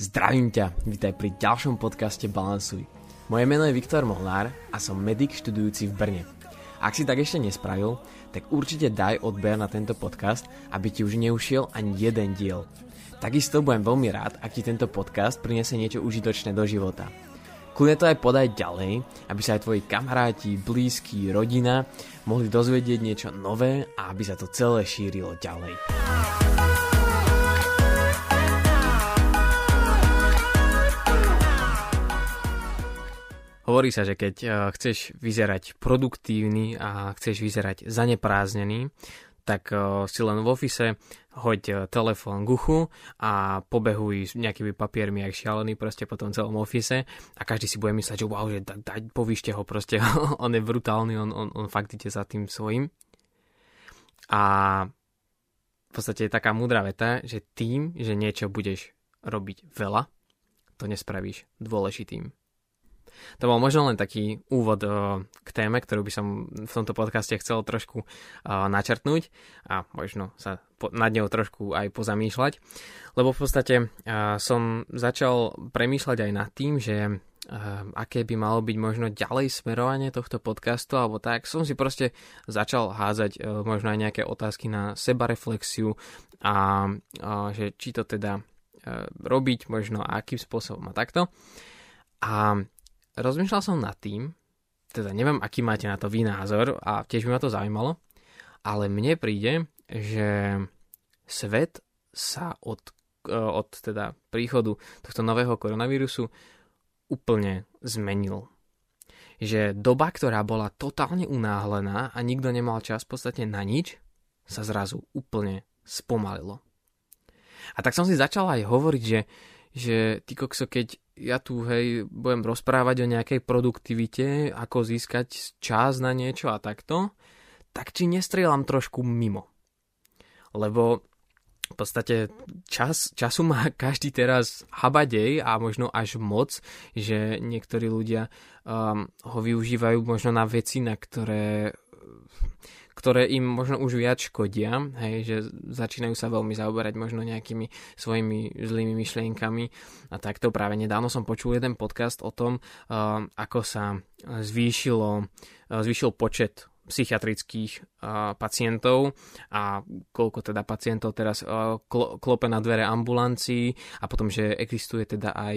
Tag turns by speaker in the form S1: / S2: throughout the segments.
S1: Zdravím ťa, vítaj pri ďalšom podcaste Balansuj. Moje meno je Viktor Molnár a som medic študujúci v Brne. Ak si tak ešte nespravil, tak určite daj odber na tento podcast, aby ti už neušiel ani jeden diel. Takisto budem veľmi rád, ak ti tento podcast prinesie niečo užitočné do života. Kľudne to aj podaj ďalej, aby sa aj tvoji kamaráti, blízki, rodina mohli dozvedieť niečo nové a aby sa to celé šírilo ďalej. Hovorí sa, že keď eh, chceš vyzerať produktívny a chceš vyzerať zanepráznený, tak eh, si len v ofise hoď eh, telefón k a pobehuj s nejakými papiermi aj šialený proste po tom celom ofise a každý si bude mysleť, že wow, že da, da, povíšte ho proste, on je brutálny, on, on, on fakt ide za tým svojím. A v podstate je taká múdra veta, že tým, že niečo budeš robiť veľa, to nespravíš dôležitým. To bol možno len taký úvod uh, k téme, ktorú by som v tomto podcaste chcel trošku uh, načrtnúť a možno sa po, nad ňou trošku aj pozamýšľať. Lebo v podstate uh, som začal premýšľať aj nad tým, že aké by malo byť možno ďalej smerovanie tohto podcastu, alebo tak som si proste začal házať možno aj nejaké otázky na sebareflexiu a že či to teda robiť možno a akým spôsobom a takto. A rozmýšľal som nad tým, teda neviem, aký máte na to vy názor a tiež by ma to zaujímalo, ale mne príde, že svet sa od, e, od teda príchodu tohto nového koronavírusu úplne zmenil. Že doba, ktorá bola totálne unáhlená a nikto nemal čas v podstate na nič, sa zrazu úplne spomalilo. A tak som si začal aj hovoriť, že, že ty kokso, keď ja tu hej budem rozprávať o nejakej produktivite, ako získať čas na niečo a takto, tak či nestrieľam trošku mimo. Lebo v podstate čas, času má každý teraz habadej a možno až moc, že niektorí ľudia um, ho využívajú možno na veci, na ktoré ktoré im možno už viac škodia, hej, že začínajú sa veľmi zaoberať možno nejakými svojimi zlými myšlienkami. A takto práve nedávno som počul jeden podcast o tom, uh, ako sa zvýšilo, uh, zvýšil počet psychiatrických uh, pacientov a koľko teda pacientov teraz uh, klope na dvere ambulancií a potom, že existuje teda aj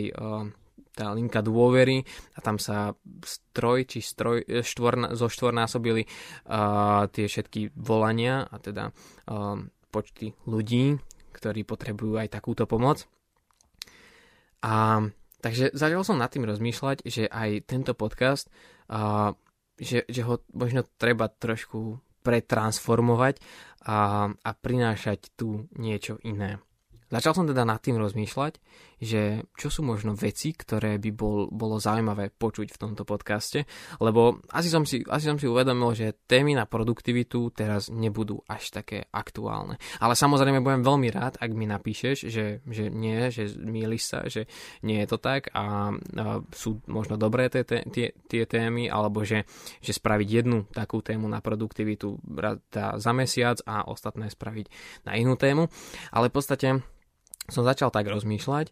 S1: tá linka dôvery a tam sa stroj či stroj, e, štvor, zo štvornásobili uh, tie všetky volania a teda uh, počty ľudí, ktorí potrebujú aj takúto pomoc. A takže začal som nad tým rozmýšľať, že aj tento podcast, uh, že, že ho možno treba trošku pretransformovať a, a prinášať tu niečo iné. Začal som teda nad tým rozmýšľať, že čo sú možno veci, ktoré by bol, bolo zaujímavé počuť v tomto podcaste, lebo asi som, si, asi som si uvedomil, že témy na produktivitu teraz nebudú až také aktuálne. Ale samozrejme budem veľmi rád, ak mi napíšeš, že, že nie, že míliš sa, že nie je to tak a, a sú možno dobré tie, tie, tie témy, alebo že, že spraviť jednu takú tému na produktivitu za mesiac a ostatné spraviť na inú tému. Ale v podstate som začal tak rozmýšľať,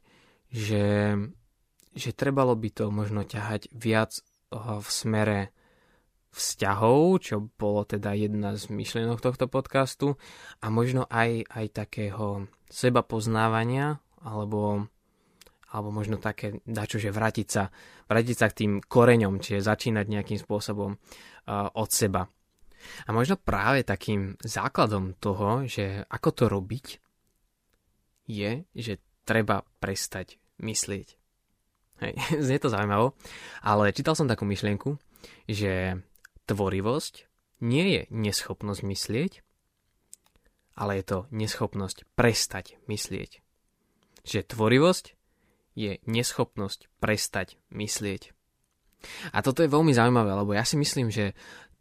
S1: že, že trebalo by to možno ťahať viac eh, v smere vzťahov, čo bolo teda jedna z myšlienok tohto podcastu a možno aj, aj takého seba poznávania alebo, alebo možno také dačo, že vrátiť sa, vrátiť sa k tým koreňom, čiže začínať nejakým spôsobom uh, od seba. A možno práve takým základom toho, že ako to robiť, je, že treba prestať myslieť. Hej, znie to zaujímavo, ale čítal som takú myšlienku, že tvorivosť nie je neschopnosť myslieť, ale je to neschopnosť prestať myslieť. Že tvorivosť je neschopnosť prestať myslieť. A toto je veľmi zaujímavé, lebo ja si myslím, že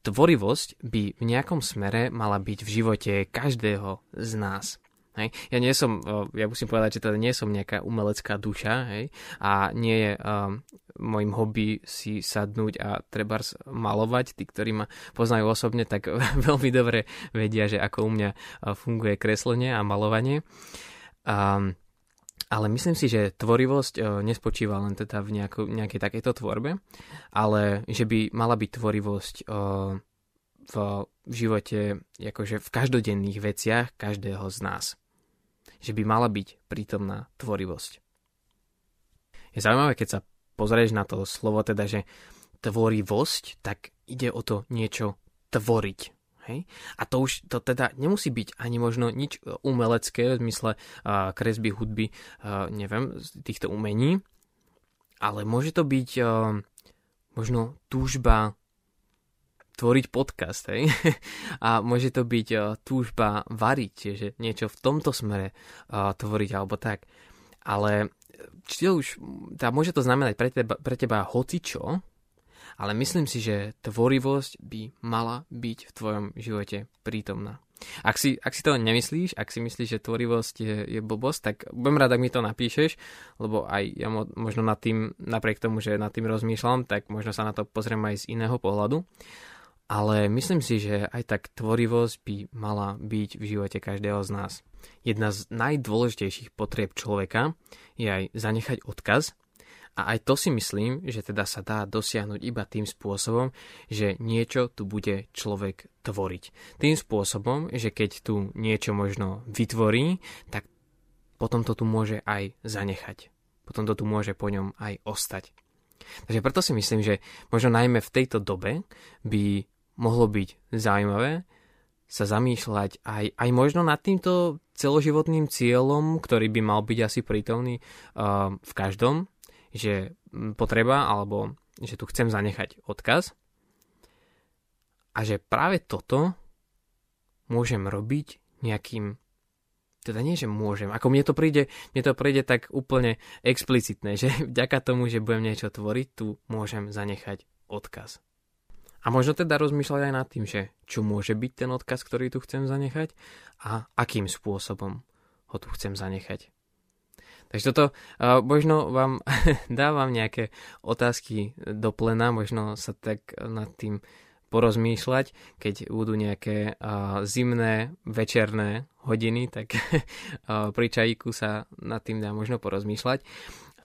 S1: tvorivosť by v nejakom smere mala byť v živote každého z nás. Hej. Ja nie som, ja musím povedať, že teda nie som nejaká umelecká duša hej, a nie je um, hobby si sadnúť a treba malovať. Tí, ktorí ma poznajú osobne, tak veľmi dobre vedia, že ako u mňa funguje kreslenie a malovanie. Um, Ale myslím si, že tvorivosť e, nespočíva len teda v nejako, nejakej takejto tvorbe, ale že by mala byť tvorivosť e, v, živote, akože v každodenných veciach každého z nás. Že by mala byť prítomná tvorivosť. Je zaujímavé, keď sa pozrieš na to slovo, teda, že tvorivosť, tak ide o to niečo tvoriť. Hej? A to už to teda nemusí byť ani možno nič umelecké v zmysle uh, kresby, hudby, uh, neviem, týchto umení, ale môže to byť uh, možno túžba tvoriť podcast, hej? A môže to byť uh, túžba variť, že niečo v tomto smere uh, tvoriť alebo tak. Ale či už, tá, môže to znamenať pre teba, pre teba hocičo, ale myslím si, že tvorivosť by mala byť v tvojom živote prítomná. Ak si, ak si to nemyslíš, ak si myslíš, že tvorivosť je, je blbosť, tak budem rád, ak mi to napíšeš, lebo aj ja mo, možno nad tým, napriek tomu, že nad tým rozmýšľam, tak možno sa na to pozriem aj z iného pohľadu. Ale myslím si, že aj tak tvorivosť by mala byť v živote každého z nás. Jedna z najdôležitejších potrieb človeka je aj zanechať odkaz a aj to si myslím, že teda sa dá dosiahnuť iba tým spôsobom, že niečo tu bude človek tvoriť. Tým spôsobom, že keď tu niečo možno vytvorí, tak potom to tu môže aj zanechať. Potom to tu môže po ňom aj ostať. Takže preto si myslím, že možno najmä v tejto dobe by mohlo byť zaujímavé sa zamýšľať aj, aj možno nad týmto celoživotným cieľom, ktorý by mal byť asi prítomný uh, v každom že potreba alebo že tu chcem zanechať odkaz a že práve toto môžem robiť nejakým teda nie, že môžem. Ako mne to príde, mne to príde tak úplne explicitné, že vďaka tomu, že budem niečo tvoriť, tu môžem zanechať odkaz. A možno teda rozmýšľať aj nad tým, že čo môže byť ten odkaz, ktorý tu chcem zanechať a akým spôsobom ho tu chcem zanechať. Takže toto možno vám dávam nejaké otázky do plena, možno sa tak nad tým porozmýšľať, keď budú nejaké zimné večerné hodiny, tak pri čajíku sa nad tým dá možno porozmýšľať.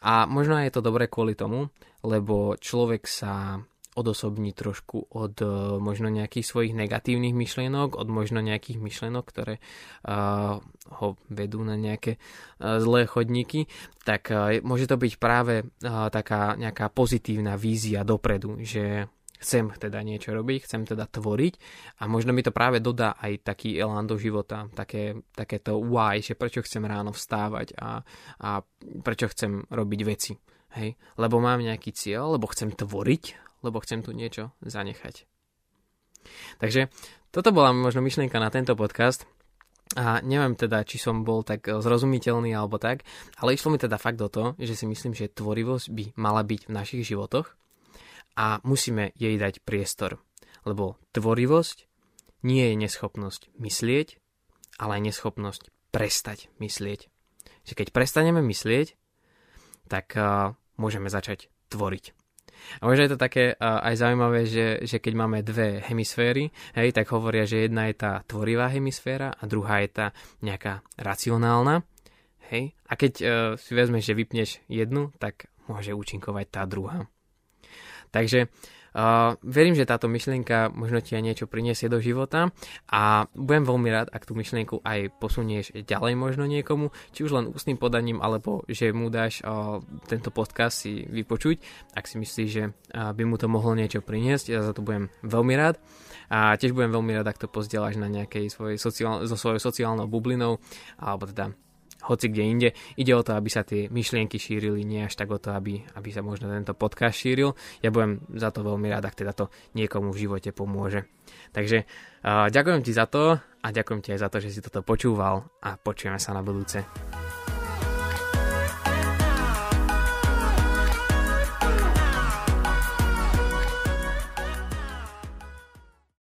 S1: A možno je to dobre kvôli tomu, lebo človek sa odosobní trošku od uh, možno nejakých svojich negatívnych myšlienok, od možno nejakých myšlienok, ktoré uh, ho vedú na nejaké uh, zlé chodníky, tak môže to byť práve taká nejaká pozitívna vízia dopredu, že chcem teda niečo robiť, chcem teda tvoriť a možno mi to práve dodá aj taký elán do života, také, také to why, že prečo chcem ráno vstávať a, a prečo chcem robiť veci. Hej? Lebo mám nejaký cieľ, lebo chcem tvoriť, lebo chcem tu niečo zanechať. Takže toto bola možno myšlienka na tento podcast. A neviem teda, či som bol tak zrozumiteľný alebo tak, ale išlo mi teda fakt o to, že si myslím, že tvorivosť by mala byť v našich životoch a musíme jej dať priestor. Lebo tvorivosť nie je neschopnosť myslieť, ale aj neschopnosť prestať myslieť. Že keď prestaneme myslieť, tak uh, môžeme začať tvoriť. A možno je to také aj zaujímavé, že, že keď máme dve hemisféry, hej, tak hovoria, že jedna je tá tvorivá hemisféra a druhá je tá nejaká racionálna. Hej? A keď uh, si vezmeš, že vypneš jednu, tak môže účinkovať tá druhá. Takže Uh, verím, že táto myšlienka možno ti aj niečo priniesie do života a budem veľmi rád, ak tú myšlienku aj posunieš ďalej možno niekomu, či už len ústnym podaním, alebo že mu dáš uh, tento podcast si vypočuť, ak si myslíš, že uh, by mu to mohlo niečo priniesť. Ja za to budem veľmi rád. A tiež budem veľmi rád, ak to pozdieľaš na nejakej svojej sociál- so svojou sociálnou bublinou, alebo teda hoci kde inde. Ide o to, aby sa tie myšlienky šírili, nie až tak o to, aby, aby sa možno tento podcast šíril. Ja budem za to veľmi rád, ak teda to niekomu v živote pomôže. Takže ďakujem ti za to a ďakujem ti aj za to, že si toto počúval a počujeme sa na budúce.